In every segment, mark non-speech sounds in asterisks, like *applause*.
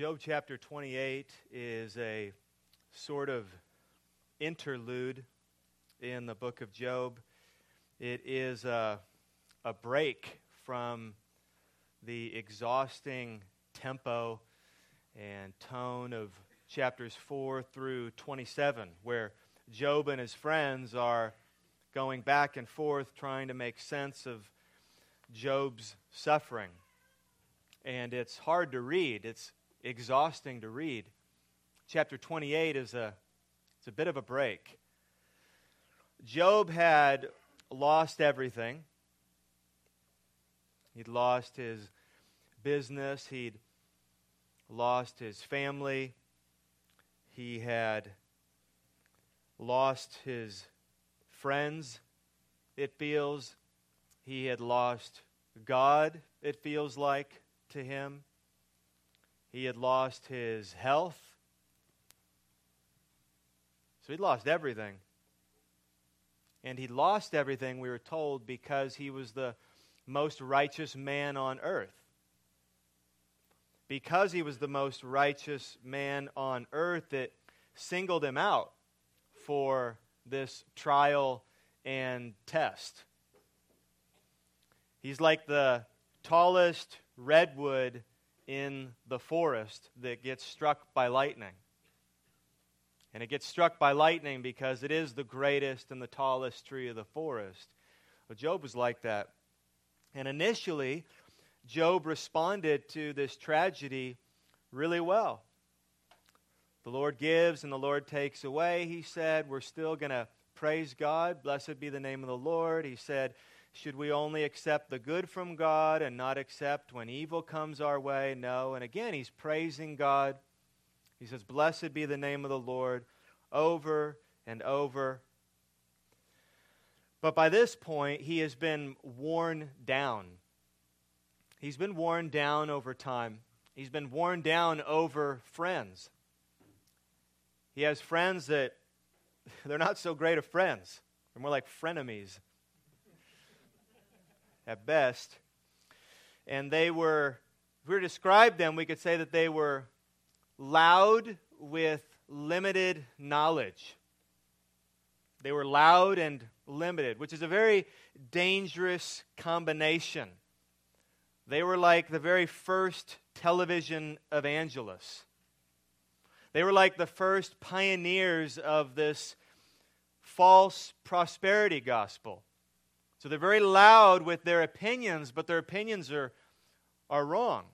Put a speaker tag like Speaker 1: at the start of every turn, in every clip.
Speaker 1: Job chapter 28 is a sort of interlude in the book of Job. It is a, a break from the exhausting tempo and tone of chapters 4 through 27, where Job and his friends are going back and forth trying to make sense of Job's suffering. And it's hard to read. It's exhausting to read. Chapter 28 is a, it's a bit of a break. Job had lost everything. He'd lost his business, he'd lost his family, he had lost his friends, it feels. He had lost God, it feels like to him. He had lost his health. So he'd lost everything. And he lost everything, we were told, because he was the most righteous man on earth. Because he was the most righteous man on earth, it singled him out for this trial and test. He's like the tallest redwood in the forest that gets struck by lightning. And it gets struck by lightning because it is the greatest and the tallest tree of the forest. Well, Job was like that. And initially, Job responded to this tragedy really well. The Lord gives and the Lord takes away, he said. We're still going to praise God. Blessed be the name of the Lord. He said, should we only accept the good from God and not accept when evil comes our way? No. And again, he's praising God. He says, Blessed be the name of the Lord, over and over. But by this point, he has been worn down. He's been worn down over time. He's been worn down over friends. He has friends that *laughs* they're not so great of friends. They're more like frenemies at best. And they were, if we were to describe them, we could say that they were loud with limited knowledge. They were loud and limited, which is a very dangerous combination. They were like the very first television evangelists. They were like the first pioneers of this false prosperity gospel. So they're very loud with their opinions, but their opinions are, are wrong.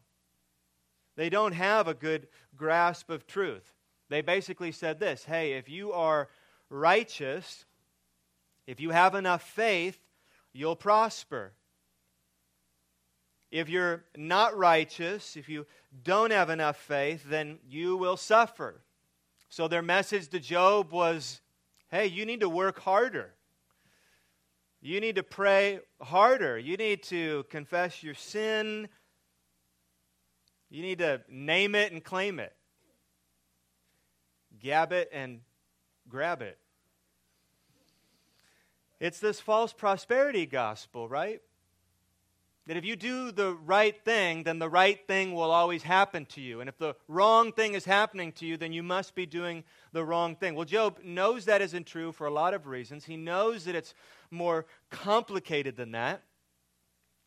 Speaker 1: They don't have a good grasp of truth. They basically said this hey, if you are righteous, if you have enough faith, you'll prosper. If you're not righteous, if you don't have enough faith, then you will suffer. So their message to Job was hey, you need to work harder. You need to pray harder. You need to confess your sin. You need to name it and claim it. Gab it and grab it. It's this false prosperity gospel, right? That if you do the right thing, then the right thing will always happen to you. And if the wrong thing is happening to you, then you must be doing the wrong thing. Well, Job knows that isn't true for a lot of reasons. He knows that it's more complicated than that.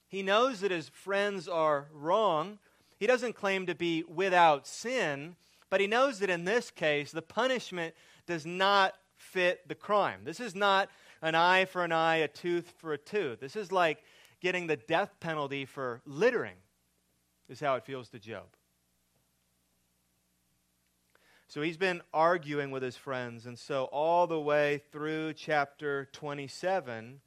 Speaker 1: He knows that his friends are wrong. He doesn't claim to be without sin, but he knows that in this case, the punishment does not fit the crime. This is not an eye for an eye, a tooth for a tooth. This is like getting the death penalty for littering, is how it feels to Job. So he's been arguing with his friends. And so, all the way through chapter 27,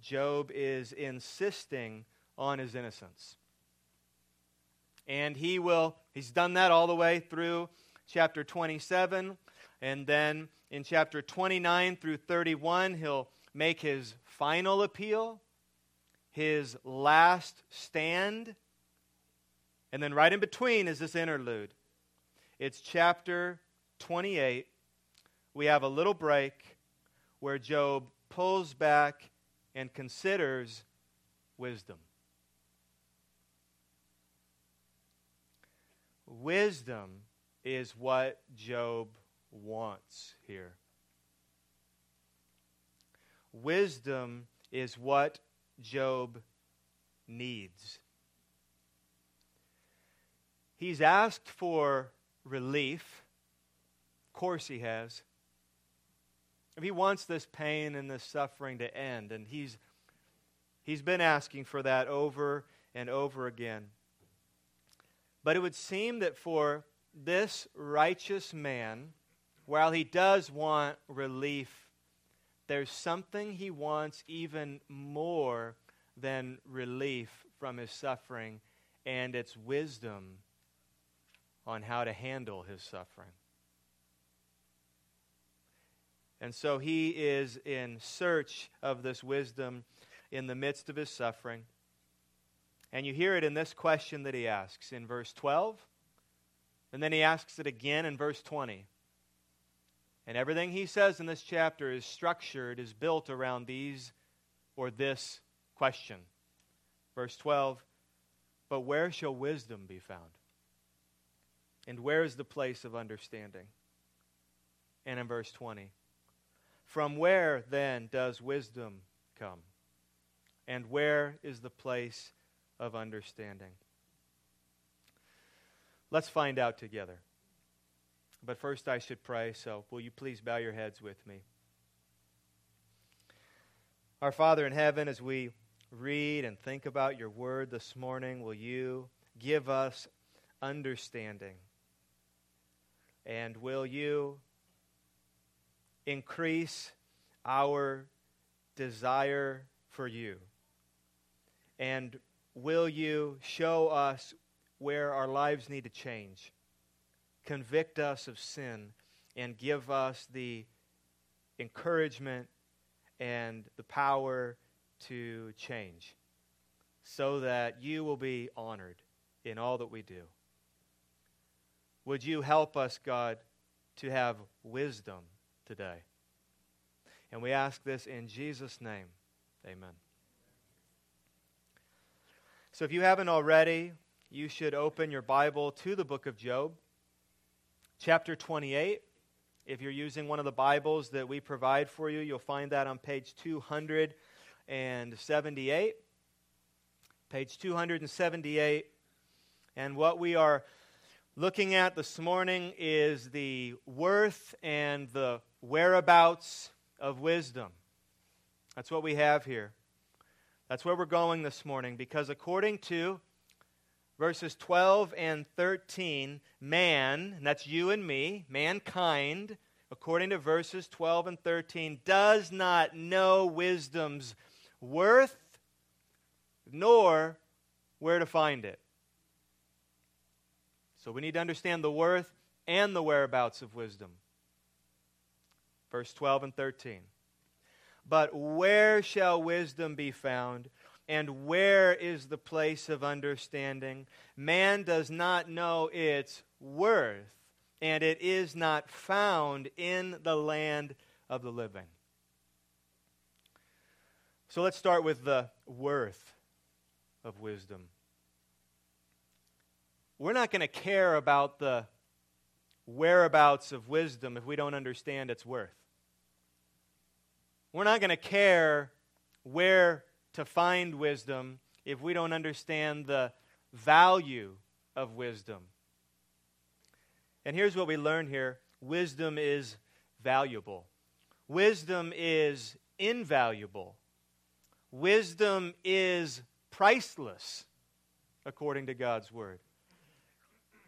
Speaker 1: Job is insisting on his innocence. And he will, he's done that all the way through chapter 27. And then in chapter 29 through 31, he'll make his final appeal, his last stand. And then right in between is this interlude it's chapter 28. We have a little break where Job pulls back and considers wisdom. wisdom is what Job wants here. Wisdom is what Job needs. He's asked for relief. Of course, he has. He wants this pain and this suffering to end, and he's, he's been asking for that over and over again. But it would seem that for this righteous man, while he does want relief, there's something he wants even more than relief from his suffering, and it's wisdom on how to handle his suffering. And so he is in search of this wisdom in the midst of his suffering. And you hear it in this question that he asks in verse 12. And then he asks it again in verse 20. And everything he says in this chapter is structured, is built around these or this question. Verse 12 But where shall wisdom be found? And where is the place of understanding? And in verse 20, from where then does wisdom come? And where is the place of understanding? Let's find out together. But first, I should pray, so will you please bow your heads with me? Our Father in heaven, as we read and think about your word this morning, will you give us understanding? And will you increase our desire for you? And will you show us where our lives need to change? Convict us of sin and give us the encouragement and the power to change so that you will be honored in all that we do. Would you help us, God, to have wisdom today? And we ask this in Jesus' name. Amen. So if you haven't already, you should open your Bible to the book of Job, chapter 28. If you're using one of the Bibles that we provide for you, you'll find that on page 278. Page 278. And what we are looking at this morning is the worth and the whereabouts of wisdom. That's what we have here. That's where we're going this morning because according to verses 12 and 13, man, and that's you and me, mankind, according to verses 12 and 13, does not know wisdom's worth nor where to find it. So we need to understand the worth and the whereabouts of wisdom. Verse 12 and 13. But where shall wisdom be found? And where is the place of understanding? Man does not know its worth, and it is not found in the land of the living. So let's start with the worth of wisdom. We're not going to care about the whereabouts of wisdom if we don't understand its worth. We're not going to care where to find wisdom if we don't understand the value of wisdom. And here's what we learn here wisdom is valuable, wisdom is invaluable, wisdom is priceless, according to God's word.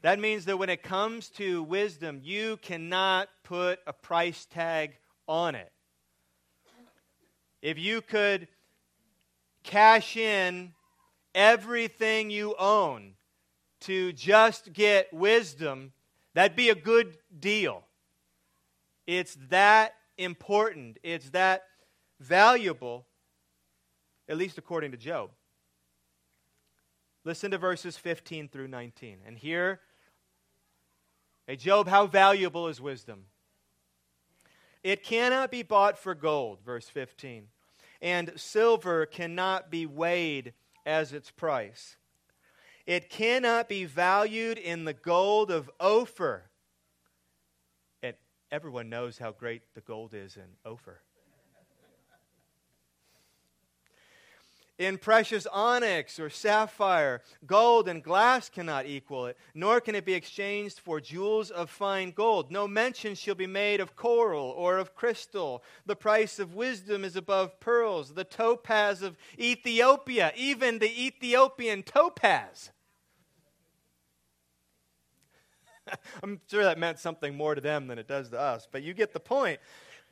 Speaker 1: That means that when it comes to wisdom, you cannot put a price tag on it. If you could cash in everything you own to just get wisdom, that'd be a good deal. It's that important, it's that valuable, at least according to Job. Listen to verses 15 through 19. And here Hey, Job, how valuable is wisdom? It cannot be bought for gold, verse 15, and silver cannot be weighed as its price. It cannot be valued in the gold of Ophir. And everyone knows how great the gold is in Ophir. In precious onyx or sapphire. Gold and glass cannot equal it, nor can it be exchanged for jewels of fine gold. No mention shall be made of coral or of crystal. The price of wisdom is above pearls, the topaz of Ethiopia, even the Ethiopian topaz. *laughs* I'm sure that meant something more to them than it does to us, but you get the point.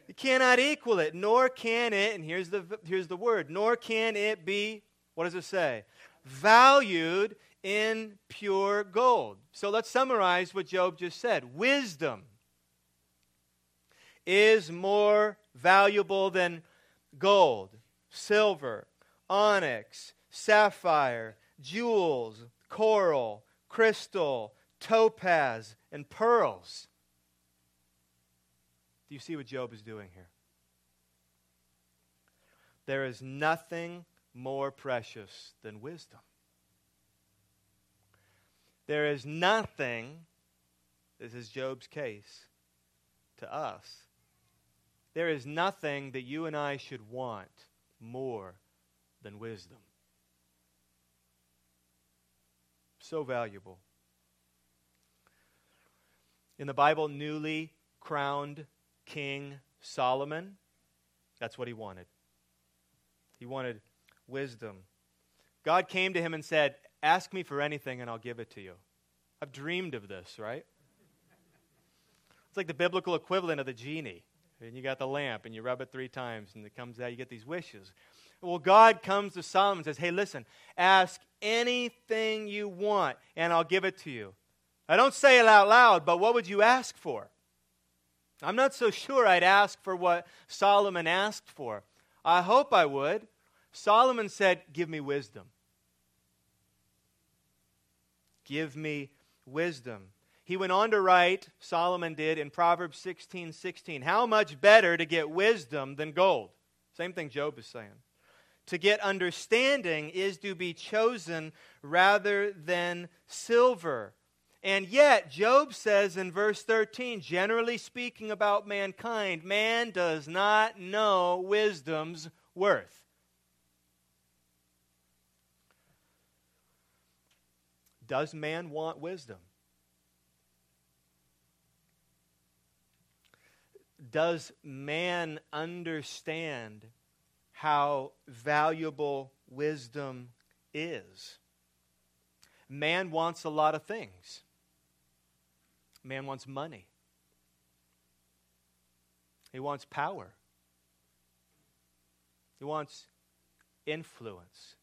Speaker 1: You cannot equal it, nor can it, and here's the, here's the word, nor can it be, what does it say? Valued in pure gold. So let's summarize what Job just said. Wisdom is more valuable than gold, silver, onyx, sapphire, jewels, coral, crystal, topaz, and pearls. Do you see what Job is doing here? There is nothing more precious than wisdom. There is nothing, this is Job's case, to us. There is nothing that you and I should want more than wisdom. So valuable. In the Bible, newly crowned King Solomon, that's what he wanted. He wanted wisdom. God came to him and said, Ask me for anything and I'll give it to you. I've dreamed of this, right? It's like the biblical equivalent of the genie. And you got the lamp and you rub it three times and it comes out, you get these wishes. Well, God comes to Solomon and says, Hey, listen, ask anything you want and I'll give it to you. I don't say it out loud, but what would you ask for? I'm not so sure I'd ask for what Solomon asked for. I hope I would. Solomon said, Give me wisdom. Give me wisdom. He went on to write, Solomon did, in Proverbs 16 16, how much better to get wisdom than gold? Same thing Job is saying. To get understanding is to be chosen rather than silver and yet, Job says in verse 13, generally speaking about mankind, man does not know wisdom's worth. Does man want wisdom? Does man understand how valuable wisdom is? Man wants a lot of things. Man wants money. He wants power. He wants influence.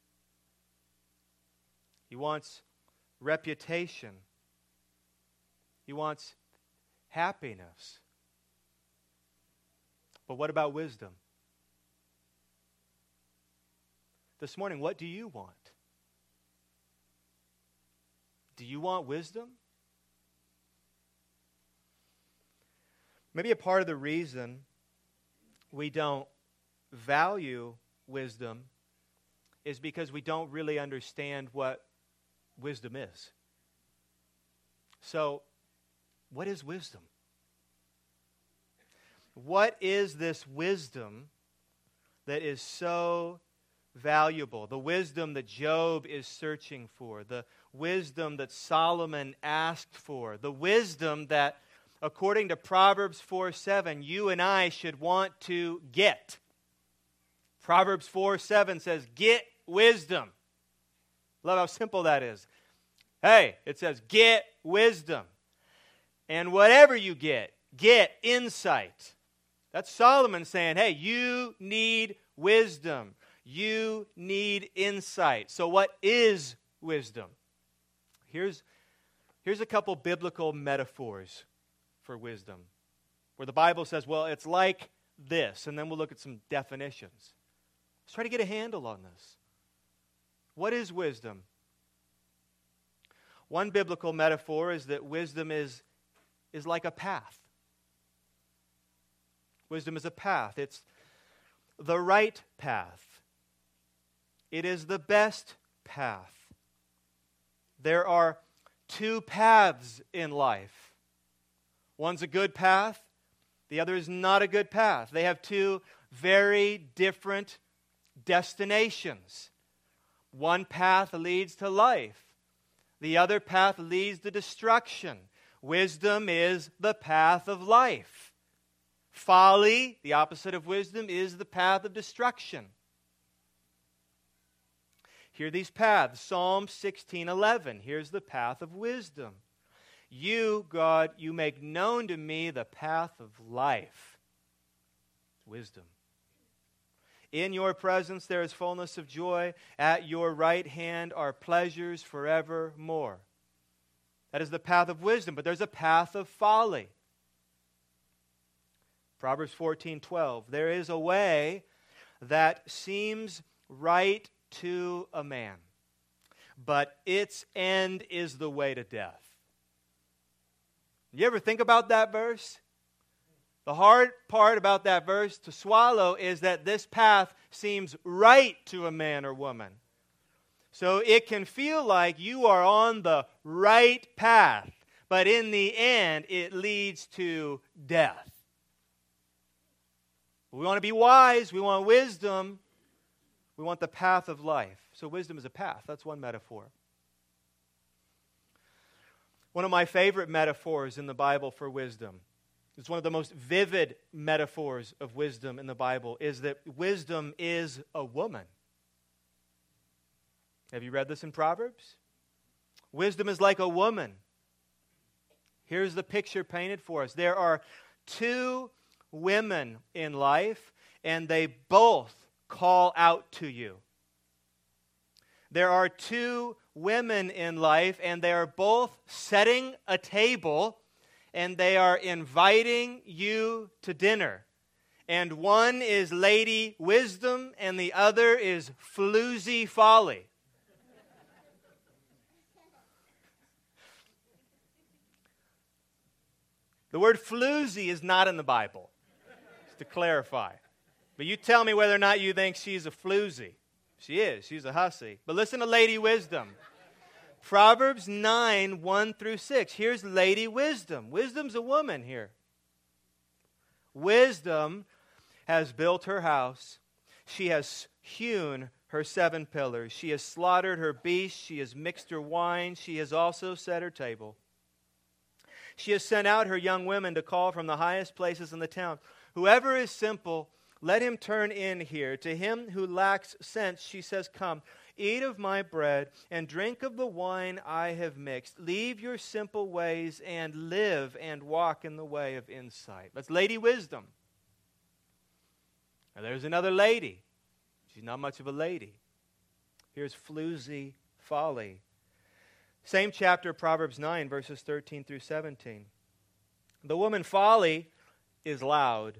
Speaker 1: He wants reputation. He wants happiness. But what about wisdom? This morning, what do you want? Do you want wisdom? Maybe a part of the reason we don't value wisdom is because we don't really understand what wisdom is. So, what is wisdom? What is this wisdom that is so valuable? The wisdom that Job is searching for, the wisdom that Solomon asked for, the wisdom that according to Proverbs 4 7, you and I should want to get. Proverbs 4 7 says, Get wisdom. Love how simple that is. Hey, it says, Get wisdom. And whatever you get, get insight. That's Solomon saying, Hey, you need wisdom. You need insight. So, what is wisdom? Here's, here's a couple biblical metaphors for wisdom, where the Bible says, well, it's like this, and then we'll look at some definitions. Let's try to get a handle on this. What is wisdom? One biblical metaphor is that wisdom is, is like a path. Wisdom is a path. It's the right path. It is the best path. there are two paths in life. One's a good path, the other is not a good path. They have two very different destinations. One path leads to life, the other path leads to destruction. Wisdom is the path of life. Folly, the opposite of wisdom, is the path of destruction. Here are these paths. Psalm 16:11. Here's the path of wisdom. You, God, you make known to me the path of life. Wisdom. In your presence there is fullness of joy. At your right hand are pleasures forevermore. That is the path of wisdom, but there's a path of folly. Proverbs 14:12 There is a way that seems right to a man, but its end is the way to death. You ever think about that verse? The hard part about that verse to swallow is that this path seems right to a man or woman. So it can feel like you are on the right path, but in the end, it leads to death. We want to be wise, we want wisdom, we want the path of life. So, wisdom is a path. That's one metaphor. One of my favorite metaphors in the Bible for wisdom, it's one of the most vivid metaphors of wisdom in the Bible, is that wisdom is a woman. Have you read this in Proverbs? Wisdom is like a woman. Here's the picture painted for us there are two women in life, and they both call out to you. There are two women in life, and they are both setting a table and they are inviting you to dinner. And one is Lady Wisdom, and the other is Floozy Folly. the word floozy is not in the Bible, just to clarify. But you tell me whether or not you think she's a floozy. She is. She's a hussy. But listen to Lady Wisdom. Proverbs 9, 1 through 6. Here's Lady Wisdom. Wisdom's a woman here. Wisdom has built her house. She has hewn her seven pillars. She has slaughtered her beasts. She has mixed her wine. She has also set her table. She has sent out her young women to call from the highest places in the town. Whoever is simple, let him turn in here. To him who lacks sense, she says, Come, eat of my bread and drink of the wine I have mixed. Leave your simple ways and live and walk in the way of insight. That's Lady Wisdom. Now, there's another lady. She's not much of a lady. Here's Floozy Folly. Same chapter, Proverbs 9, verses 13 through 17. The woman Folly is loud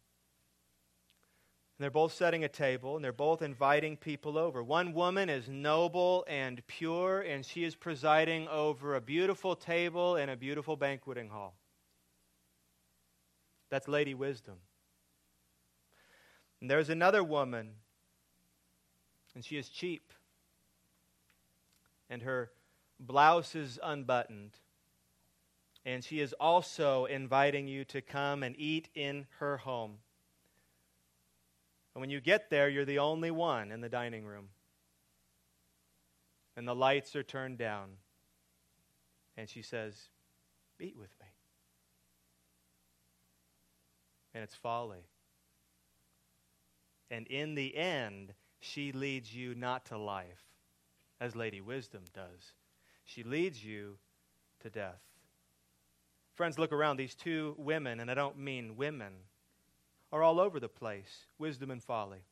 Speaker 1: and they're both setting a table and they're both inviting people over. One woman is noble and pure, and she is presiding over a beautiful table in a beautiful banqueting hall. That's Lady Wisdom. And there's another woman, and she is cheap, and her blouse is unbuttoned. And she is also inviting you to come and eat in her home. And when you get there, you're the only one in the dining room. And the lights are turned down. And she says, Eat with me. And it's folly. And in the end, she leads you not to life, as Lady Wisdom does. She leads you to death. Friends, look around. These two women, and I don't mean women are all over the place wisdom and folly.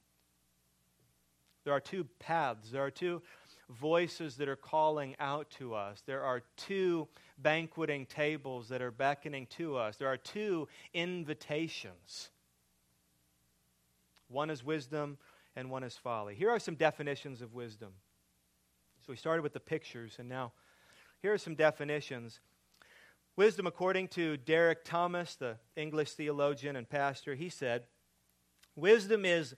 Speaker 1: There are two paths, there are two voices that are calling out to us. There are two banqueting tables that are beckoning to us. There are two invitations. One is wisdom, and one is folly. Here are some definitions of wisdom. So we started with the pictures, and now here are some definitions. Wisdom, according to Derek Thomas, the English theologian and pastor, he said, Wisdom is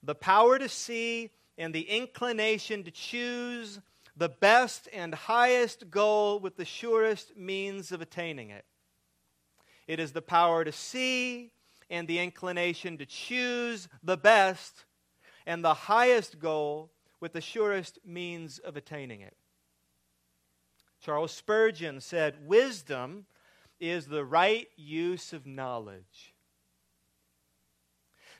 Speaker 1: the power to see and the inclination to choose the best and highest goal with the surest means of attaining it. It is the power to see and the inclination to choose the best and the highest goal with the surest means of attaining it. Charles Spurgeon said, Wisdom is the right use of knowledge.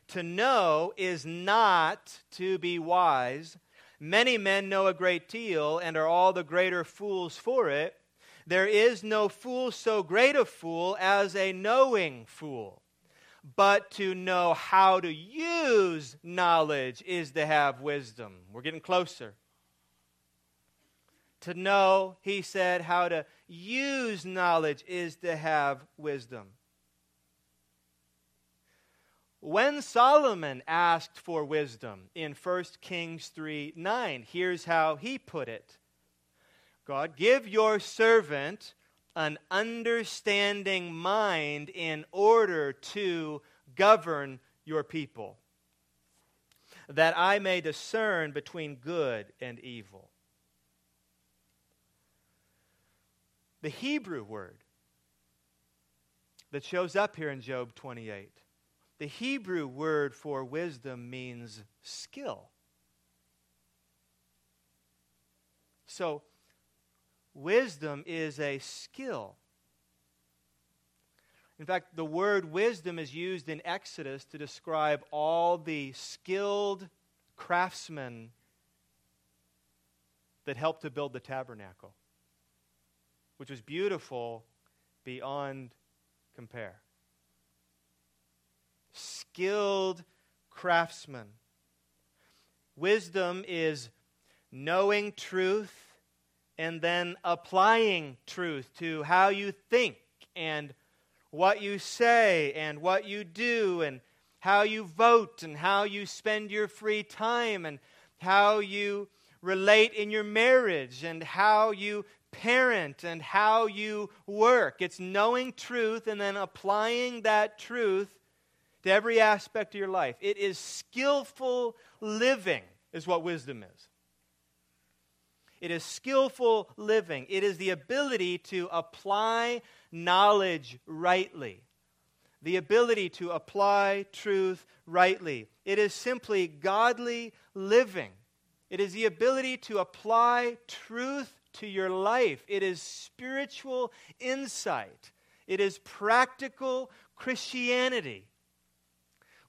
Speaker 1: To know is not to be wise. Many men know a great deal and are all the greater fools for it. There is no fool so great a fool as a knowing fool. But to know how to use knowledge is to have wisdom. We're getting closer. To know, he said, how to use knowledge is to have wisdom. When Solomon asked for wisdom in 1 Kings 3 9, here's how he put it God, give your servant an understanding mind in order to govern your people, that I may discern between good and evil. The Hebrew word that shows up here in Job 28 the Hebrew word for wisdom means skill. So, wisdom is a skill. In fact, the word wisdom is used in Exodus to describe all the skilled craftsmen that helped to build the tabernacle, which was beautiful beyond compare skilled craftsman. Wisdom is knowing truth and then applying truth to how you think and what you say and what you do and how you vote and how you spend your free time and how you relate in your marriage and how you parent and how you work. It's knowing truth and then applying that truth to every aspect of your life. It is skillful living, is what wisdom is. It is skillful living. It is the ability to apply knowledge rightly, the ability to apply truth rightly. It is simply godly living. It is the ability to apply truth to your life. It is spiritual insight. It is practical Christianity.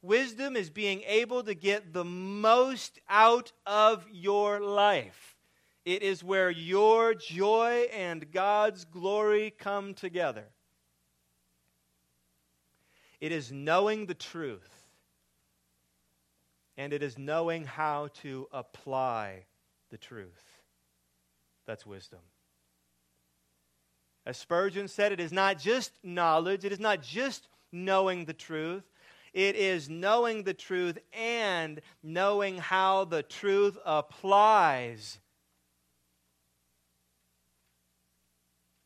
Speaker 1: Wisdom is being able to get the most out of your life. It is where your joy and God's glory come together. It is knowing the truth, and it is knowing how to apply the truth. That's wisdom. As Spurgeon said, it is not just knowledge, it is not just knowing the truth, it is knowing the truth and knowing how the truth applies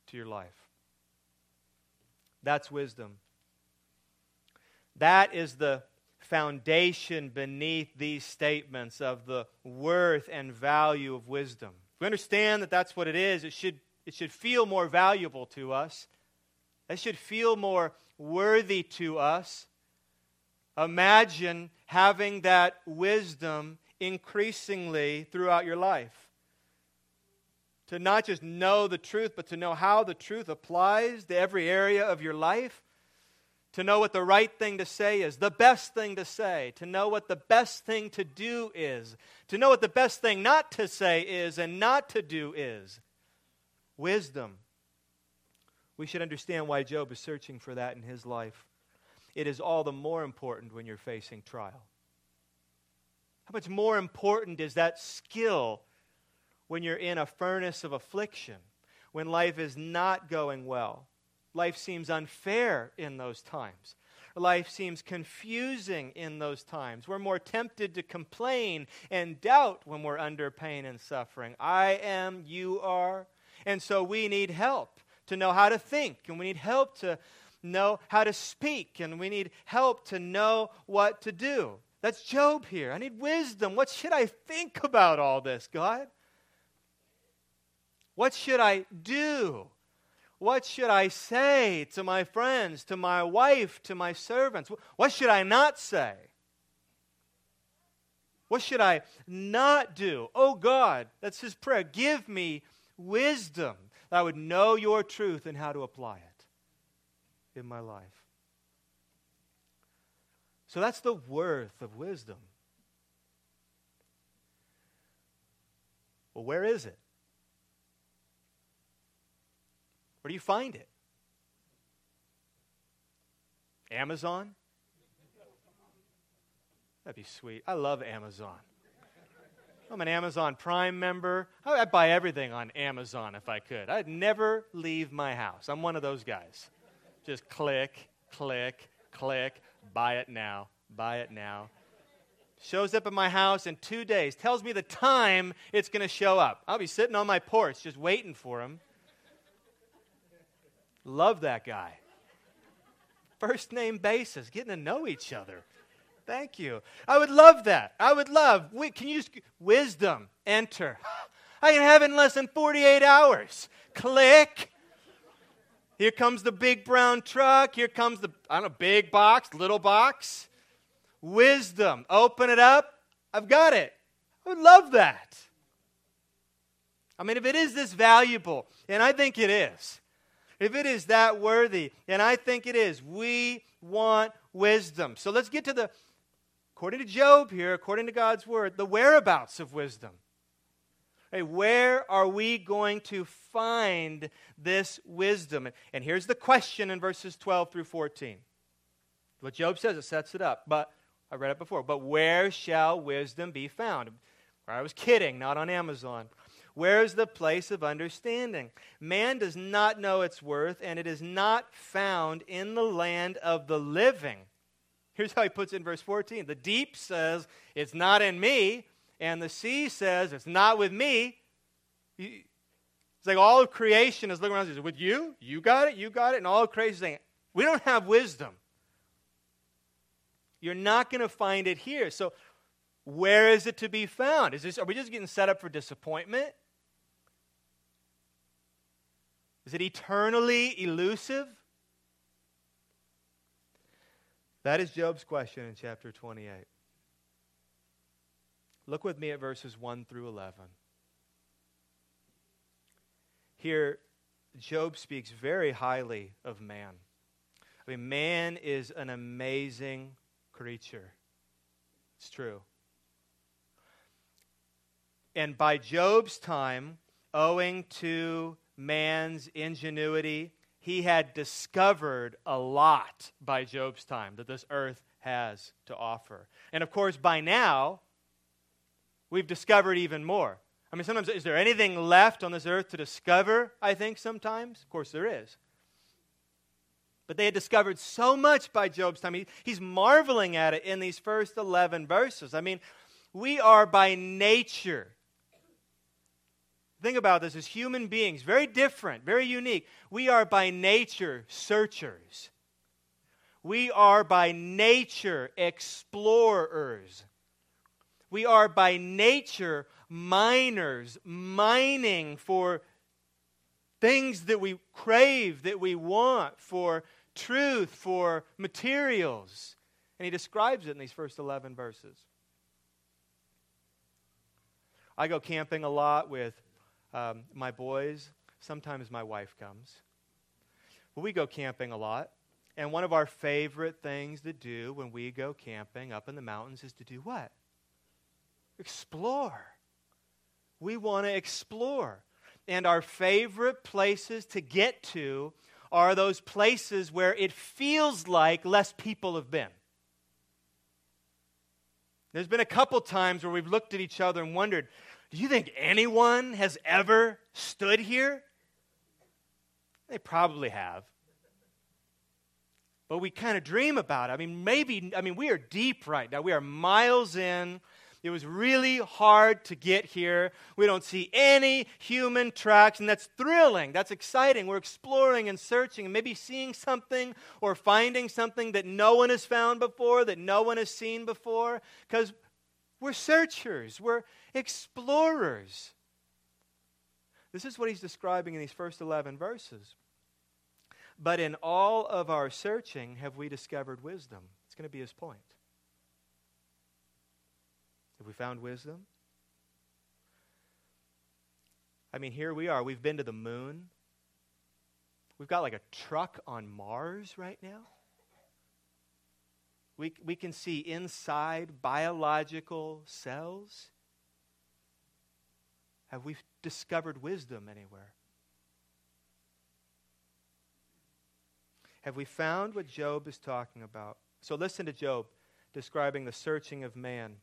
Speaker 1: to your life. That's wisdom. That is the foundation beneath these statements of the worth and value of wisdom. Understand that that's what it is, it should, it should feel more valuable to us. It should feel more worthy to us. Imagine having that wisdom increasingly throughout your life. To not just know the truth, but to know how the truth applies to every area of your life. To know what the right thing to say is, the best thing to say. To know what the best thing to do is. To know what the best thing not to say is and not to do is. Wisdom. We should understand why Job is searching for that in his life it is all the more important when you're facing trial. How much more important is that skill when you're in a furnace of affliction, when life is not going well. Life seems unfair in those times. Life seems confusing in those times. We're more tempted to complain and doubt when we're under pain and suffering. I am, you are. And so we need help to know how to think, and we need help to know how to speak, and we need help to know what to do. That's Job here. I need wisdom. What should I think about all this, God? What should I do? What should I say to my friends, to my wife, to my servants? What should I not say? What should I not do? Oh God, that's his prayer. Give me wisdom that I would know your truth and how to apply it in my life. So that's the worth of wisdom. Well, where is it? Where do you find it? Amazon? That'd be sweet. I love Amazon. I'm an Amazon Prime member. I'd buy everything on Amazon if I could. I'd never leave my house. I'm one of those guys. Just click, click, click, buy it now, buy it now. Shows up at my house in two days, tells me the time it's going to show up. I'll be sitting on my porch just waiting for him. Love that guy. First name basis, getting to know each other. Thank you. I would love that. I would love. Can you just wisdom enter? I can have it in less than 48 hours. Click. Here comes the big brown truck. Here comes the I don't know big box, little box. Wisdom. Open it up. I've got it. I would love that. I mean, if it is this valuable, and I think it is, if it is that worthy, and I think it is, we want wisdom. So let's get to the, according to Job here, according to God's word, the whereabouts of wisdom. Hey, where are we going to find this wisdom? And here's the question in verses 12 through 14. What Job says, it sets it up. But I read it before. But where shall wisdom be found? I was kidding, not on Amazon. Where is the place of understanding? Man does not know its worth, and it is not found in the land of the living. Here's how he puts it in verse 14 The deep says, It's not in me, and the sea says, It's not with me. It's like all of creation is looking around and says, With you? You got it? You got it? And all of creation is saying, We don't have wisdom. You're not going to find it here. So, where is it to be found? Is this, are we just getting set up for disappointment? Is it eternally elusive? That is Job's question in chapter 28. Look with me at verses 1 through 11. Here, Job speaks very highly of man. I mean, man is an amazing creature. It's true. And by Job's time, owing to man's ingenuity. He had discovered a lot by Job's time that this earth has to offer. And of course, by now, we've discovered even more. I mean, sometimes, is there anything left on this earth to discover? I think sometimes. Of course, there is. But they had discovered so much by Job's time. He, he's marveling at it in these first 11 verses. I mean, we are by nature Think about this as human beings, very different, very unique. We are by nature searchers. We are by nature explorers. We are by nature miners, mining for things that we crave, that we want, for truth, for materials. And he describes it in these first 11 verses. I go camping a lot with um, my boys, sometimes my wife comes. But we go camping a lot. And one of our favorite things to do when we go camping up in the mountains is to do what? Explore. We want to explore. And our favorite places to get to are those places where it feels like less people have been. There's been a couple times where we've looked at each other and wondered, Do you think anyone has ever stood here? They probably have. But we kind of dream about it. I mean, maybe, I mean, we are deep right now. We are miles in. It was really hard to get here. We don't see any human tracks, and that's thrilling. That's exciting. We're exploring and searching and maybe seeing something or finding something that no one has found before, that no one has seen before, because we're searchers, we're explorers. This is what he's describing in these first 11 verses. But in all of our searching, have we discovered wisdom? It's going to be his point. Have we found wisdom? I mean, here we are. We've been to the moon. We've got like a truck on Mars right now. We, we can see inside biological cells. Have we discovered wisdom anywhere? Have we found what Job is talking about? So listen to Job describing the searching of man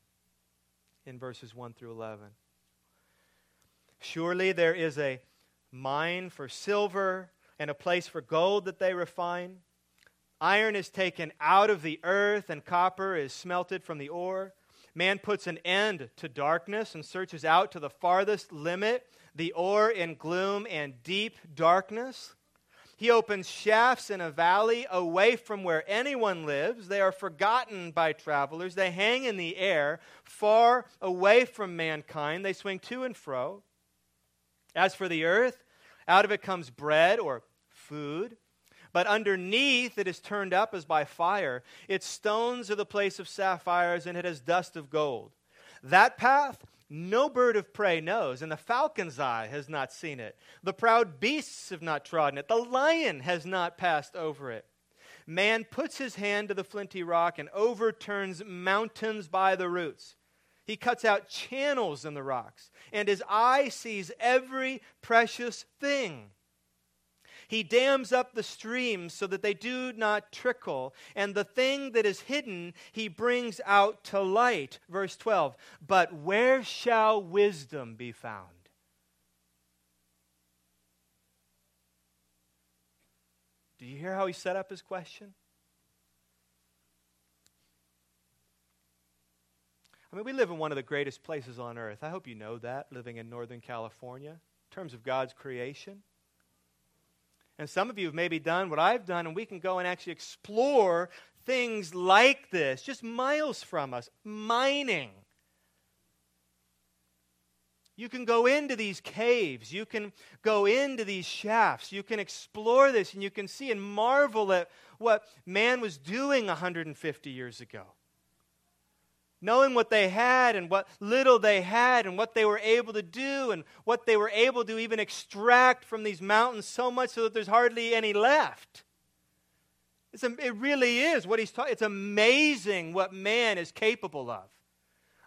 Speaker 1: in verses 1 through 11. Surely there is a mine for silver and a place for gold that they refine. Iron is taken out of the earth, and copper is smelted from the ore. Man puts an end to darkness and searches out to the farthest limit, the ore in gloom and deep darkness. He opens shafts in a valley away from where anyone lives. They are forgotten by travelers. They hang in the air, far away from mankind. They swing to and fro. As for the earth, out of it comes bread or food. But underneath it is turned up as by fire. Its stones are the place of sapphires, and it has dust of gold. That path no bird of prey knows, and the falcon's eye has not seen it. The proud beasts have not trodden it. The lion has not passed over it. Man puts his hand to the flinty rock and overturns mountains by the roots. He cuts out channels in the rocks, and his eye sees every precious thing. He dams up the streams so that they do not trickle, and the thing that is hidden he brings out to light. Verse 12. But where shall wisdom be found? Do you hear how he set up his question? I mean, we live in one of the greatest places on earth. I hope you know that, living in Northern California, in terms of God's creation. And some of you have maybe done what I've done, and we can go and actually explore things like this, just miles from us, mining. You can go into these caves. You can go into these shafts. You can explore this and you can see and marvel at what man was doing 150 years ago knowing what they had and what little they had and what they were able to do and what they were able to even extract from these mountains so much so that there's hardly any left. It's a, it really is what he's talking. It's amazing what man is capable of.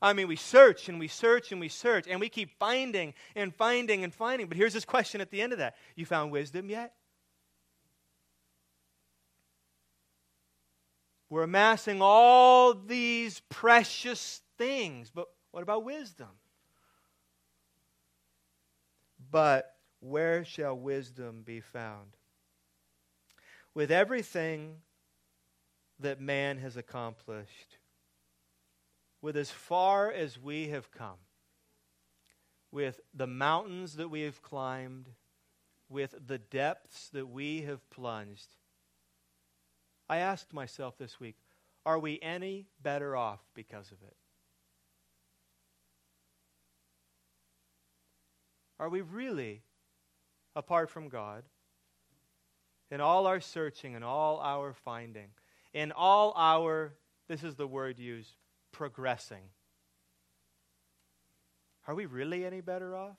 Speaker 1: I mean, we search and we search and we search and we keep finding and finding and finding. But here's this question at the end of that: You found wisdom yet? We're amassing all these precious things, but what about wisdom? But where shall wisdom be found? With everything that man has accomplished, with as far as we have come, with the mountains that we have climbed, with the depths that we have plunged, I asked myself this week are we any better off because of it? Are we really, apart from God, in all our searching and all our finding, in all our, this is the word used, progressing, are we really any better off?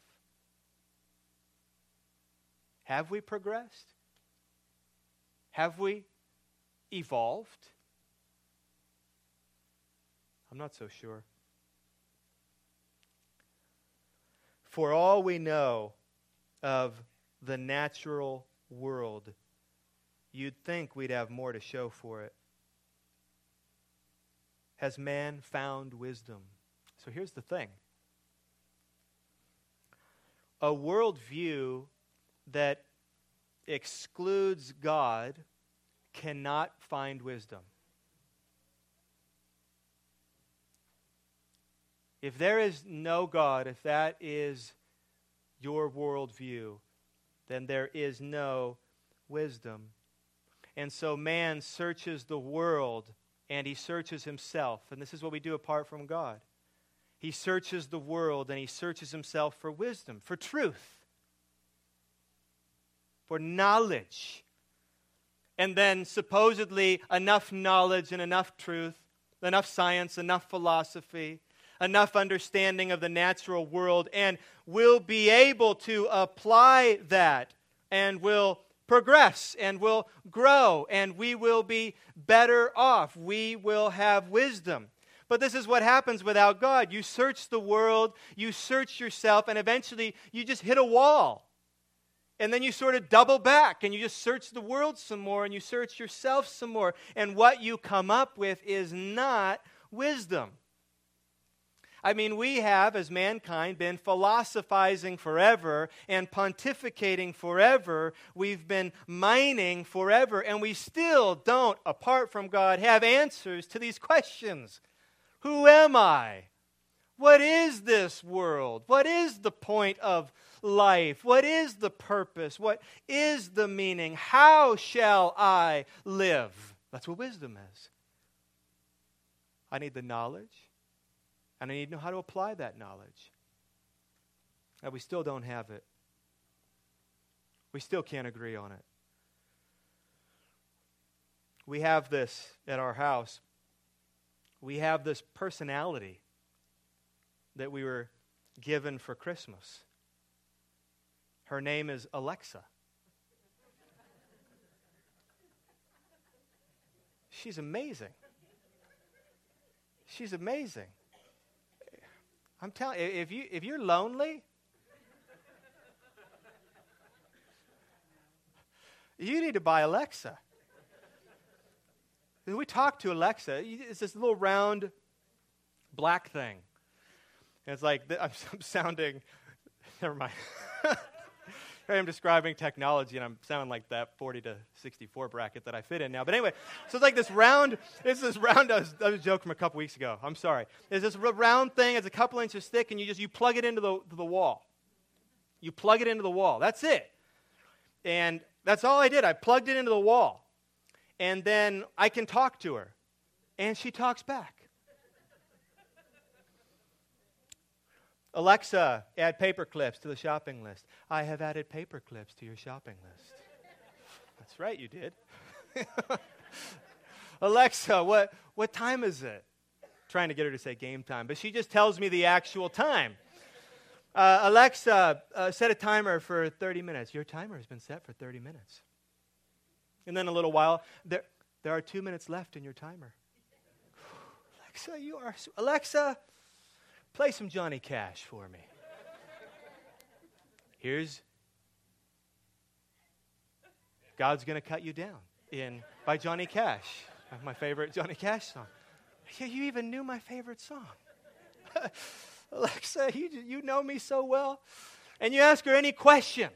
Speaker 1: Have we progressed? Have we evolved? I'm not so sure. For all we know of the natural world, you'd think we'd have more to show for it. Has man found wisdom? So here's the thing a worldview that excludes God cannot find wisdom. If there is no God, if that is your worldview, then there is no wisdom. And so man searches the world and he searches himself. And this is what we do apart from God. He searches the world and he searches himself for wisdom, for truth, for knowledge. And then, supposedly, enough knowledge and enough truth, enough science, enough philosophy, enough understanding of the natural world, and we'll be able to apply that and we'll progress and we'll grow and we will be better off. We will have wisdom. But this is what happens without God. You search the world, you search yourself, and eventually you just hit a wall. And then you sort of double back and you just search the world some more and you search yourself some more. And what you come up with is not wisdom. I mean, we have, as mankind, been philosophizing forever and pontificating forever. We've been mining forever, and we still don't, apart from God, have answers to these questions. Who am I? What is this world? What is the point of life? What is the purpose? What is the meaning? How shall I live? That's what wisdom is. I need the knowledge, and I need to know how to apply that knowledge. And we still don't have it. We still can't agree on it. We have this at our house we have this personality that we were given for Christmas. Her name is Alexa. She's amazing. She's amazing. I'm telling you, if you if you're lonely, you need to buy Alexa. We talk to Alexa. It's this little round black thing. And it's like, I'm, *laughs* I'm sounding, never mind. *laughs* *laughs* I'm describing technology, and I'm sounding like that 40 to 64 bracket that I fit in now. But anyway, so it's like this round. It's this round. I was, that was a joke from a couple weeks ago. I'm sorry. It's this round thing. It's a couple inches thick, and you just you plug it into the, the wall. You plug it into the wall. That's it. And that's all I did. I plugged it into the wall and then I can talk to her, and she talks back. Alexa, add paper clips to the shopping list. I have added paper clips to your shopping list. That's right, you did. *laughs* Alexa, what, what time is it? Trying to get her to say game time, but she just tells me the actual time. Uh, Alexa, uh, set a timer for 30 minutes. Your timer has been set for 30 minutes. And then a little while, there, there are two minutes left in your timer. *sighs* Alexa, you are. Alexa, play some Johnny Cash for me. Here's God's Gonna Cut You Down in by Johnny Cash. My favorite Johnny Cash song. Yeah, you even knew my favorite song. *laughs* Alexa, you, you know me so well. And you ask her any question.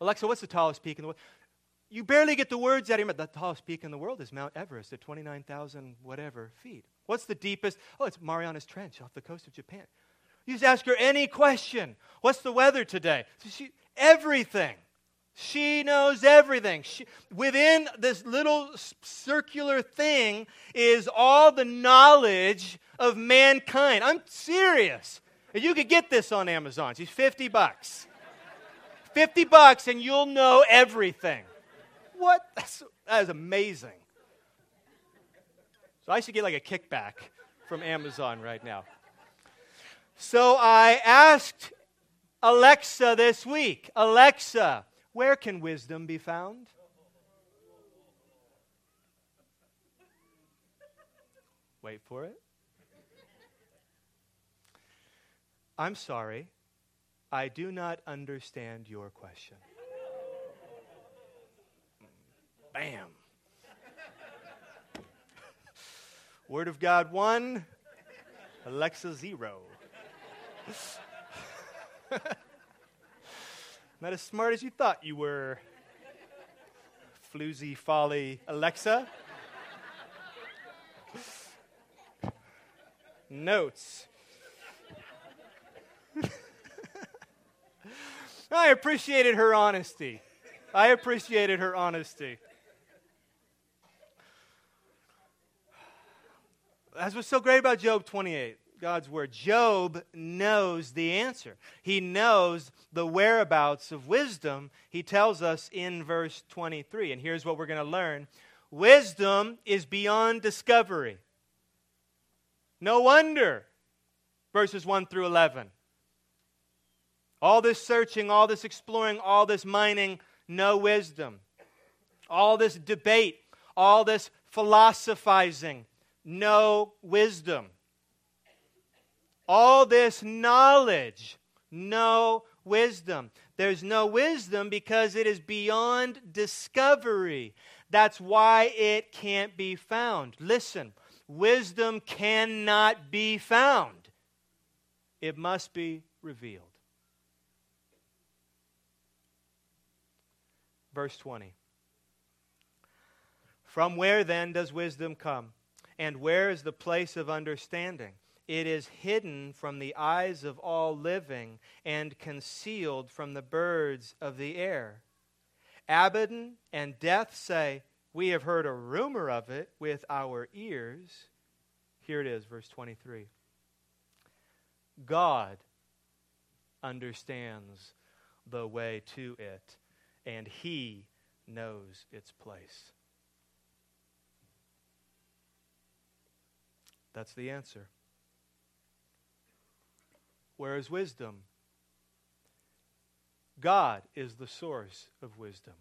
Speaker 1: Alexa, what's the tallest peak in the world? you barely get the words out of your mouth. The tallest peak in the world is Mount Everest at 29,000 whatever feet. What's the deepest? Oh, it's Marianas Trench off the coast of Japan. You just ask her any question. What's the weather today? So she, everything. She knows everything. She, within this little circular thing is all the knowledge of mankind. I'm serious. And you could get this on Amazon. She's 50 bucks. 50 bucks and you'll know everything. What? That's, that is amazing. So I should get like a kickback from Amazon right now. So I asked Alexa this week Alexa, where can wisdom be found? Wait for it. I'm sorry, I do not understand your question. Bam. Word of God one, Alexa zero. *laughs* Not as smart as you thought you were. Floozy folly Alexa. Notes. *laughs* I appreciated her honesty. I appreciated her honesty. That's what's so great about Job 28. God's word. Job knows the answer. He knows the whereabouts of wisdom. He tells us in verse 23. And here's what we're going to learn Wisdom is beyond discovery. No wonder, verses 1 through 11. All this searching, all this exploring, all this mining, no wisdom. All this debate, all this philosophizing, no wisdom. All this knowledge, no wisdom. There's no wisdom because it is beyond discovery. That's why it can't be found. Listen, wisdom cannot be found, it must be revealed. Verse 20. From where then does wisdom come? And where is the place of understanding? It is hidden from the eyes of all living and concealed from the birds of the air. Abaddon and death say, We have heard a rumor of it with our ears. Here it is, verse 23. God understands the way to it, and he knows its place. That's the answer. Where is wisdom? God is the source of wisdom.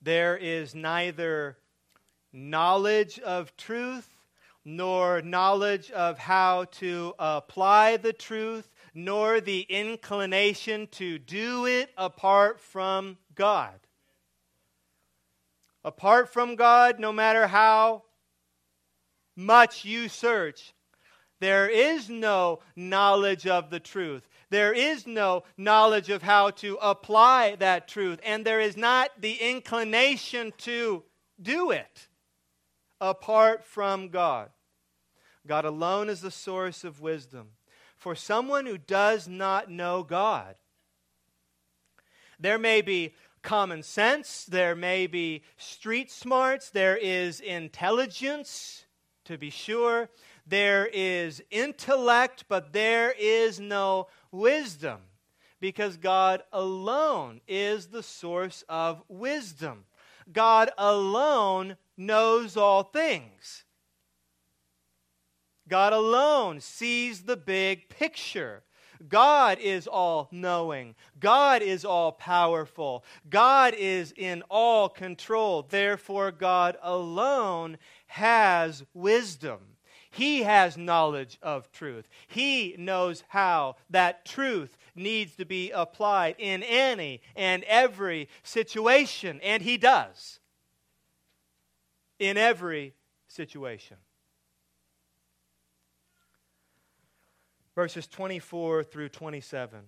Speaker 1: There is neither knowledge of truth nor knowledge of how to apply the truth, nor the inclination to do it apart from God. Apart from God, no matter how much you search, there is no knowledge of the truth. There is no knowledge of how to apply that truth. And there is not the inclination to do it apart from God. God alone is the source of wisdom. For someone who does not know God, there may be common sense, there may be street smarts, there is intelligence to be sure. There is intellect, but there is no wisdom because God alone is the source of wisdom. God alone knows all things. God alone sees the big picture. God is all knowing. God is all powerful. God is in all control. Therefore, God alone has wisdom. He has knowledge of truth. He knows how that truth needs to be applied in any and every situation, and He does. In every situation. Verses 24 through 27.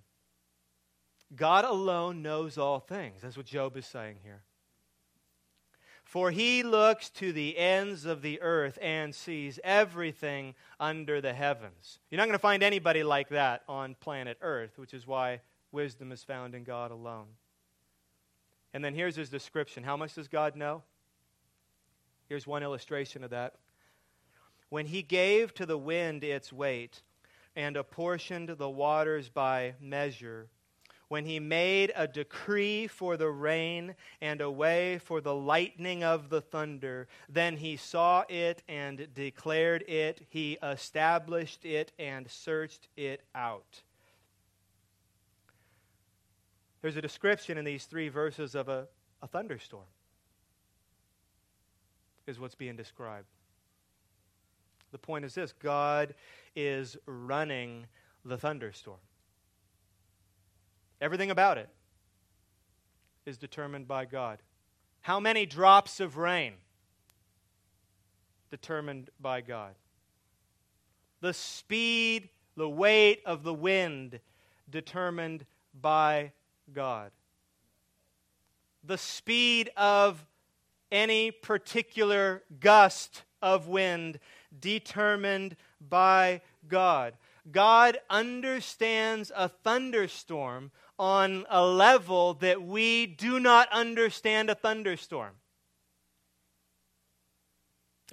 Speaker 1: God alone knows all things. That's what Job is saying here. For he looks to the ends of the earth and sees everything under the heavens. You're not going to find anybody like that on planet Earth, which is why wisdom is found in God alone. And then here's his description. How much does God know? Here's one illustration of that. When he gave to the wind its weight and apportioned the waters by measure, when he made a decree for the rain and a way for the lightning of the thunder. Then he saw it and declared it. He established it and searched it out. There's a description in these three verses of a, a thunderstorm, is what's being described. The point is this God is running the thunderstorm. Everything about it is determined by God. How many drops of rain? Determined by God. The speed, the weight of the wind determined by God. The speed of any particular gust of wind determined by God. God understands a thunderstorm on a level that we do not understand a thunderstorm.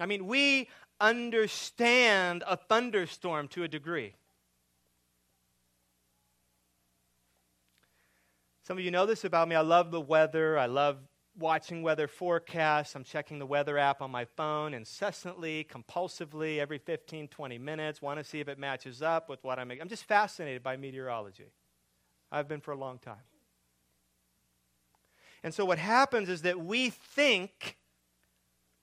Speaker 1: I mean, we understand a thunderstorm to a degree. Some of you know this about me. I love the weather. I love watching weather forecasts. I'm checking the weather app on my phone incessantly, compulsively, every 15, 20 minutes. Want to see if it matches up with what I'm. I'm just fascinated by meteorology. I've been for a long time. And so what happens is that we think.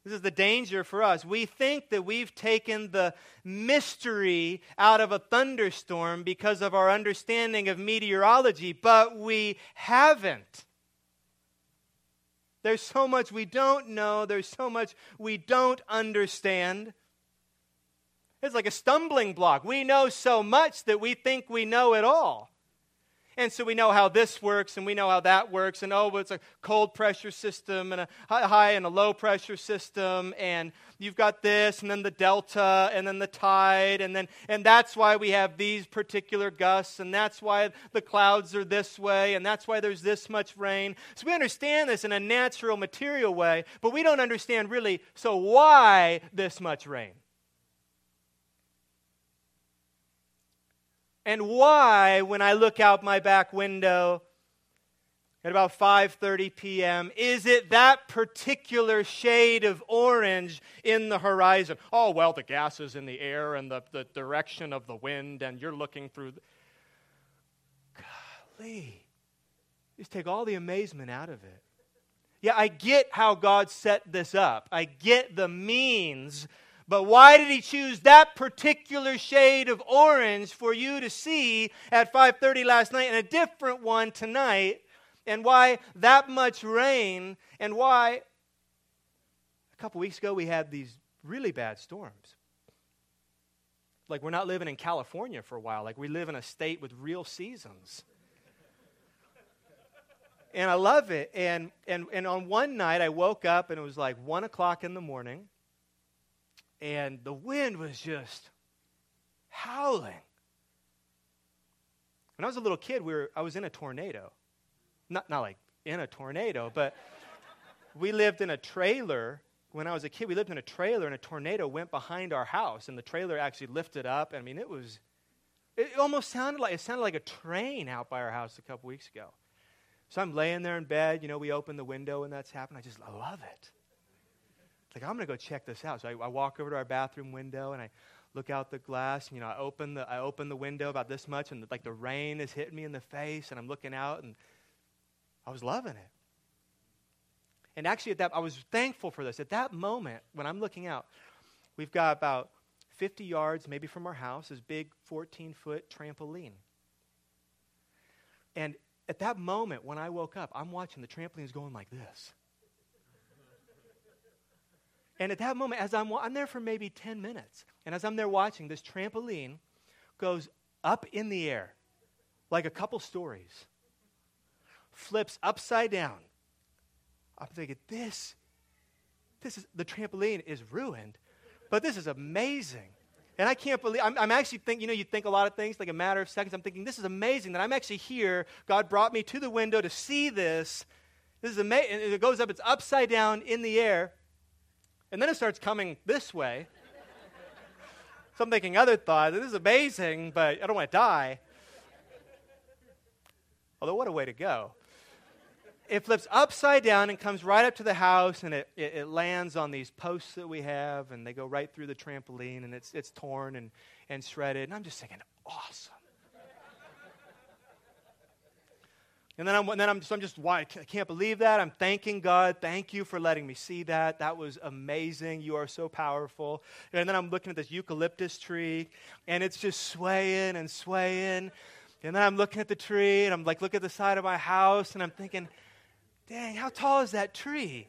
Speaker 1: This is the danger for us. We think that we've taken the mystery out of a thunderstorm because of our understanding of meteorology, but we haven't. There's so much we don't know, there's so much we don't understand. It's like a stumbling block. We know so much that we think we know it all. And so we know how this works and we know how that works. And oh, it's a cold pressure system and a high and a low pressure system. And you've got this and then the delta and then the tide. And, then, and that's why we have these particular gusts. And that's why the clouds are this way. And that's why there's this much rain. So we understand this in a natural, material way. But we don't understand really, so why this much rain? and why when I look out my back window at about 5:30 p.m. is it that particular shade of orange in the horizon? Oh, well, the gases in the air and the, the direction of the wind and you're looking through the... Golly. Just take all the amazement out of it. Yeah, I get how God set this up. I get the means but why did he choose that particular shade of orange for you to see at 5:30 last night and a different one tonight? And why that much rain? And why a couple weeks ago we had these really bad storms? Like we're not living in California for a while, like we live in a state with real seasons. and I love it. And, and, and on one night, I woke up and it was like 1 o'clock in the morning and the wind was just howling. When I was a little kid, we were, I was in a tornado. Not, not like in a tornado, but *laughs* we lived in a trailer. When I was a kid, we lived in a trailer, and a tornado went behind our house, and the trailer actually lifted up. I mean, it was, it almost sounded like, it sounded like a train out by our house a couple weeks ago. So I'm laying there in bed, you know, we open the window, and that's happened. I just, I love it like, I'm going to go check this out. So I, I, walk over to our bathroom window and I look out the glass. And, you know, I open the, I open the window about this much and like the rain is hitting me in the face and I'm looking out and I was loving it. And actually, at that, I was thankful for this. At that moment, when I'm looking out, we've got about 50 yards, maybe from our house, this big 14 foot trampoline. And at that moment, when I woke up, I'm watching the trampolines going like this. And at that moment, as I'm, I'm there for maybe 10 minutes, and as I'm there watching, this trampoline goes up in the air like a couple stories, flips upside down. I'm thinking, this, this is, the trampoline is ruined, but this is amazing. And I can't believe, I'm, I'm, actually thinking, you know, you think a lot of things like a matter of seconds. I'm thinking, this is amazing that I'm actually here. God brought me to the window to see this. This is amazing. It goes up, it's upside down in the air. And then it starts coming this way. so I'm thinking other thoughts. This is amazing, but I don't want to die. Although, what a way to go. It flips upside down and comes right up to the house, and it, it, it, lands on these posts that we have, and they go right through the trampoline, and it's, it's torn and, and shredded. And I'm just thinking, awesome. And then I'm, and then I'm, so I'm just, why, I can't believe that. I'm thanking God. Thank you for letting me see that. That was amazing. You are so powerful. And then I'm looking at this eucalyptus tree, and it's just swaying and swaying. And then I'm looking at the tree, and I'm like, look at the side of my house, and I'm thinking, dang, how tall is that tree?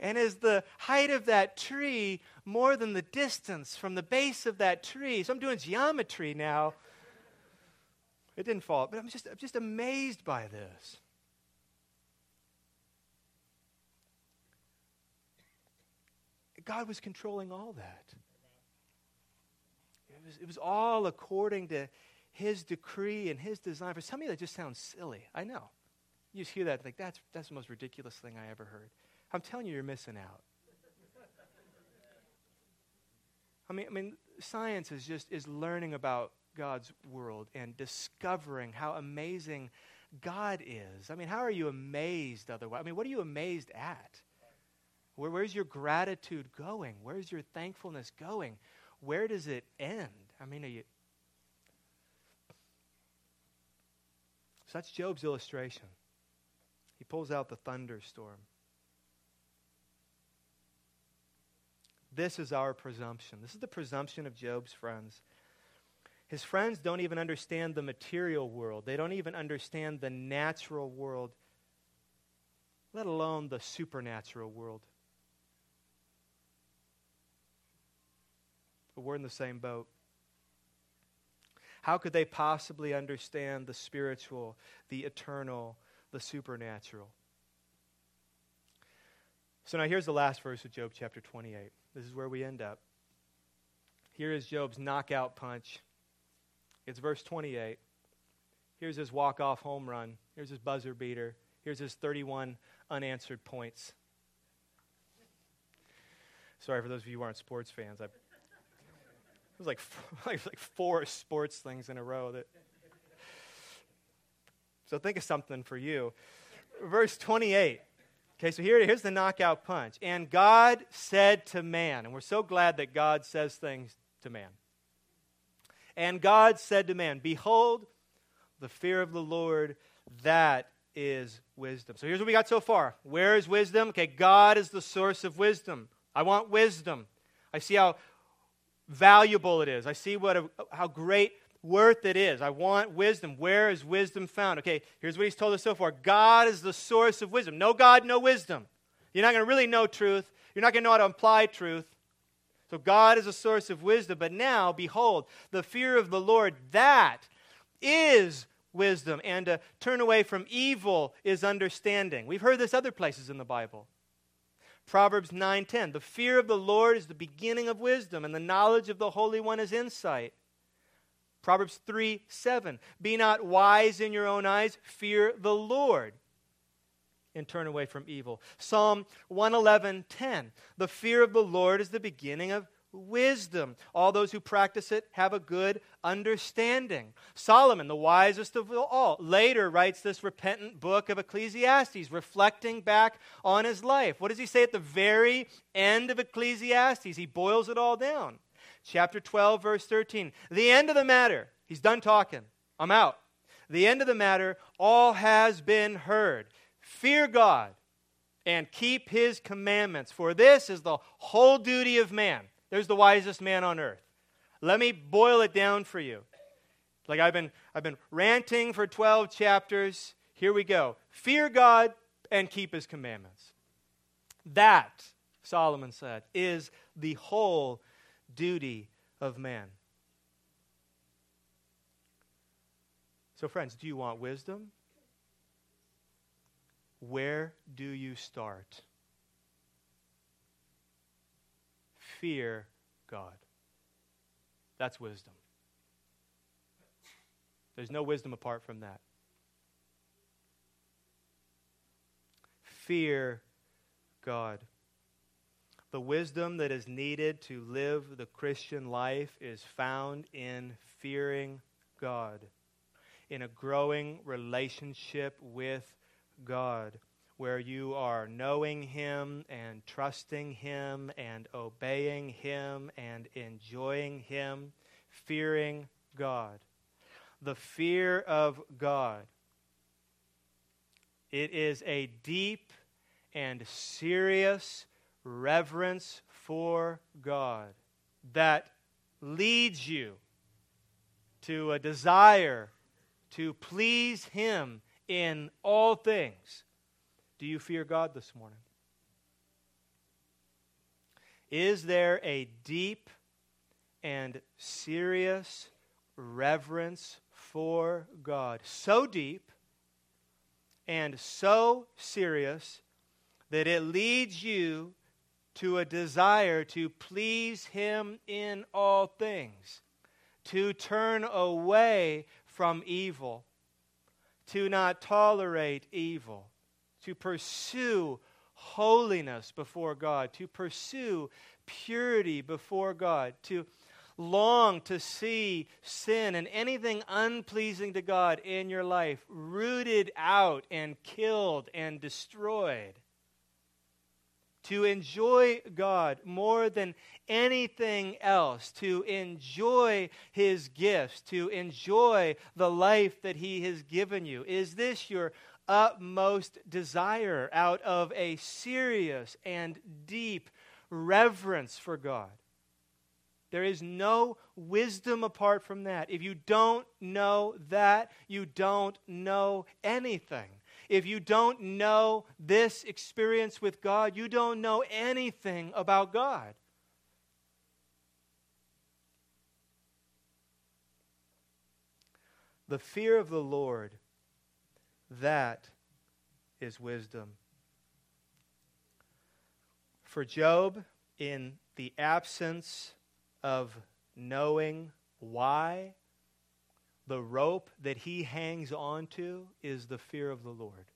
Speaker 1: And is the height of that tree more than the distance from the base of that tree? So I'm doing geometry now. It didn't fall, but I'm just, I'm just amazed by this. God was controlling all that. It was, it was all according to His decree and His design. For some of you, that just sounds silly. I know. You just hear that, like, that's, that's the most ridiculous thing I ever heard. I'm telling you, you're missing out. I mean, I mean, science is just is learning about God's world and discovering how amazing God is. I mean, how are you amazed otherwise? I mean, what are you amazed at? Where, where's your gratitude going? Where's your thankfulness going? Where does it end? I mean, are you. So that's Job's illustration. He pulls out the thunderstorm. This is our presumption. This is the presumption of Job's friends. His friends don't even understand the material world, they don't even understand the natural world, let alone the supernatural world. But we're in the same boat. How could they possibly understand the spiritual, the eternal, the supernatural? So now here's the last verse of Job chapter 28. This is where we end up. Here is Job's knockout punch. It's verse 28. Here's his walk off home run. Here's his buzzer beater. Here's his 31 unanswered points. Sorry for those of you who aren't sports fans. I, was like, *laughs* like, like four sports things in a row. That, so think of something for you. Verse 28. Okay, so here, here's the knockout punch. And God said to man, and we're so glad that God says things to man. And God said to man, Behold, the fear of the Lord, that is wisdom. So here's what we got so far. Where is wisdom? Okay, God is the source of wisdom. I want wisdom. I see how valuable it is. I see what a, how great worth it is. I want wisdom. Where is wisdom found? Okay, here's what he's told us so far God is the source of wisdom. No God, no wisdom. You're not going to really know truth. You're not going to know how to apply truth. So God is a source of wisdom. But now, behold, the fear of the Lord, that is wisdom. And to turn away from evil is understanding. We've heard this other places in the Bible. Proverbs 9:10 The fear of the Lord is the beginning of wisdom and the knowledge of the Holy One is insight. Proverbs 3 7. Be not wise in your own eyes, fear the Lord and turn away from evil. Psalm 111 10. The fear of the Lord is the beginning of wisdom. All those who practice it have a good understanding. Solomon, the wisest of all, later writes this repentant book of Ecclesiastes, reflecting back on his life. What does he say at the very end of Ecclesiastes? He boils it all down chapter 12, verse 13. The end of the matter, he's done talking. I'm out. The end of the matter, all has been heard. Fear God and keep his commandments, for this is the whole duty of man. There's the wisest man on earth. Let me boil it down for you. Like I've been, I've been ranting for 12 chapters. Here we go. Fear God and keep his commandments. That, Solomon said, is the whole duty of man. So, friends, do you want wisdom? Where do you start? Fear God. That's wisdom. There's no wisdom apart from that. Fear God. The wisdom that is needed to live the Christian life is found in fearing God, in a growing relationship with God, where you are knowing Him and trusting Him and obeying Him and enjoying Him, fearing God. The fear of God. It is a deep and serious reverence for God that leads you to a desire to please Him in all things. Do you fear God this morning? Is there a deep and serious reverence for God? So deep and so serious that it leads you to a desire to please Him in all things, to turn away from evil, to not tolerate evil, to pursue holiness before God, to pursue purity before God, to long to see sin and anything unpleasing to God in your life rooted out and killed and destroyed. To enjoy God more than anything else, to enjoy His gifts, to enjoy the life that He has given you. Is this your utmost desire out of a serious and deep reverence for God. There is no wisdom apart from that. If you don't know that, you don't know anything. If you don't know this experience with God, you don't know anything about God. The fear of the Lord that is wisdom. For Job, in the absence of knowing why, the rope that he hangs onto is the fear of the Lord.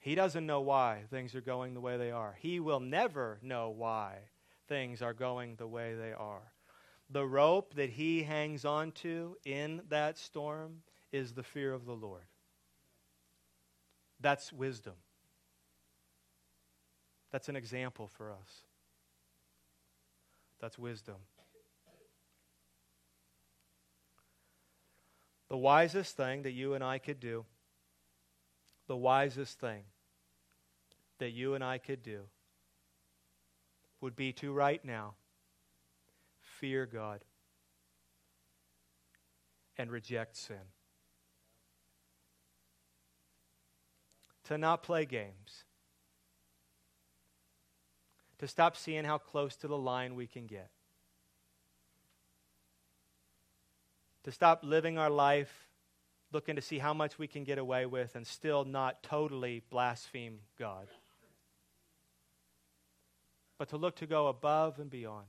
Speaker 1: He doesn't know why things are going the way they are. He will never know why things are going the way they are. The rope that he hangs onto in that storm is the fear of the Lord. That's wisdom. That's an example for us. That's wisdom. The wisest thing that you and I could do, the wisest thing that you and I could do would be to right now fear God and reject sin. To not play games, to stop seeing how close to the line we can get, to stop living our life looking to see how much we can get away with and still not totally blaspheme God, but to look to go above and beyond.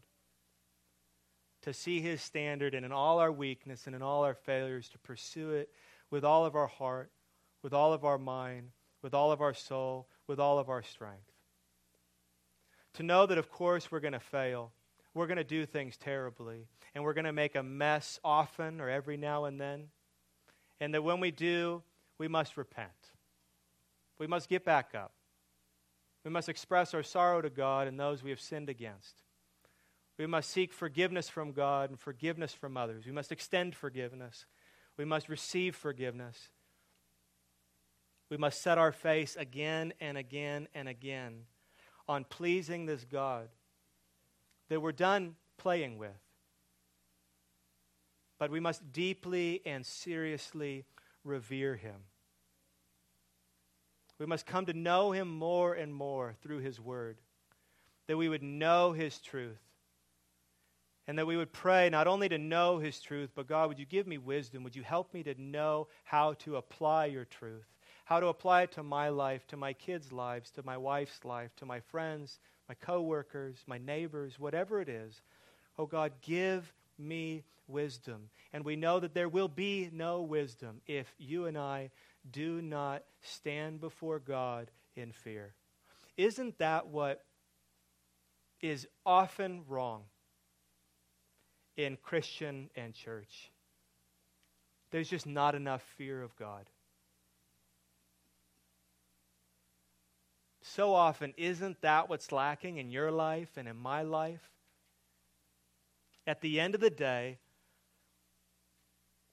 Speaker 1: To see his standard and in all our weakness and in all our failures, to pursue it with all of our heart, with all of our mind, with all of our soul, with all of our strength. To know that, of course, we're going to fail. We're going to do things terribly. And we're going to make a mess often or every now and then. And that when we do, we must repent. We must get back up. We must express our sorrow to God and those we have sinned against. We must seek forgiveness from God and forgiveness from others. We must extend forgiveness. We must receive forgiveness. We must set our face again and again and again on pleasing this God that we're done playing with. But we must deeply and seriously revere him. We must come to know him more and more through his word, that we would know his truth, and that we would pray not only to know his truth, but God, would you give me wisdom? Would you help me to know how to apply your truth? How to apply it to my life, to my kids' lives, to my wife's life, to my friends, my coworkers, my neighbors, whatever it is. Oh God, give me wisdom. And we know that there will be no wisdom if you and I do not stand before God in fear. Isn't that what is often wrong in Christian and church? There's just not enough fear of God. So often, isn't that what's lacking in your life and in my life? At the end of the day,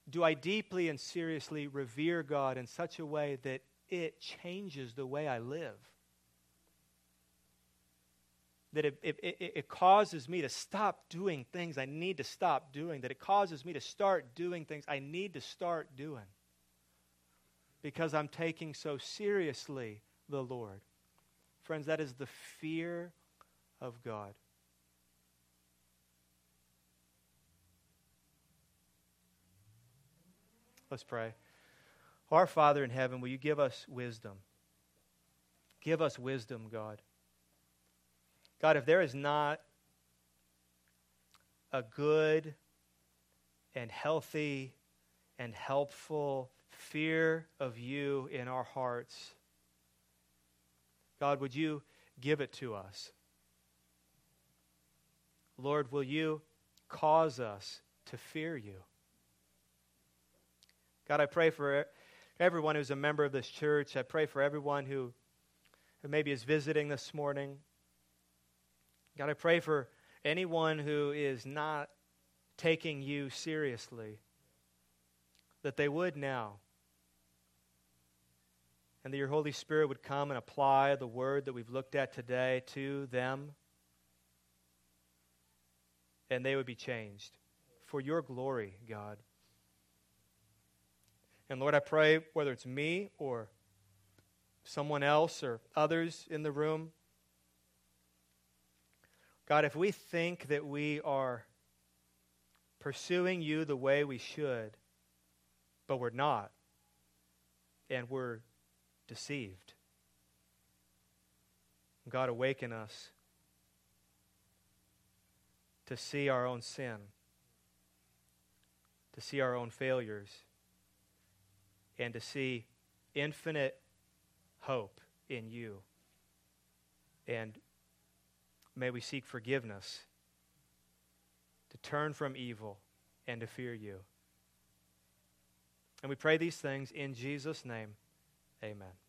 Speaker 1: do I deeply and seriously revere God in such a way that it changes the way I live? That it, it, it, it, causes me to stop doing things I need to stop doing, that it causes me to start doing things I need to start doing because I'm taking so seriously the Lord. Friends, that is the fear of God. Let's pray. Our Father in heaven, will you give us wisdom? Give us wisdom, God. God, if there is not a good and healthy and helpful fear of you in our hearts, God, would you give it to us? Lord, will you cause us to fear you? God, I pray for everyone who's a member of this church. I pray for everyone who, who maybe is visiting this morning. God, I pray for anyone who is not taking you seriously, that they would now. And that your Holy Spirit would come and apply the word that we've looked at today to them. And they would be changed for your glory, God. And Lord, I pray, whether it's me or someone else or others in the room, God, if we think that we are pursuing you the way we should, but we're not, and we're deceived, God, awaken us to see our own sin, to see our own failures, and to see infinite hope in you. And May we seek forgiveness, to turn from evil, and to fear you. And we pray these things in Jesus' name. Amen.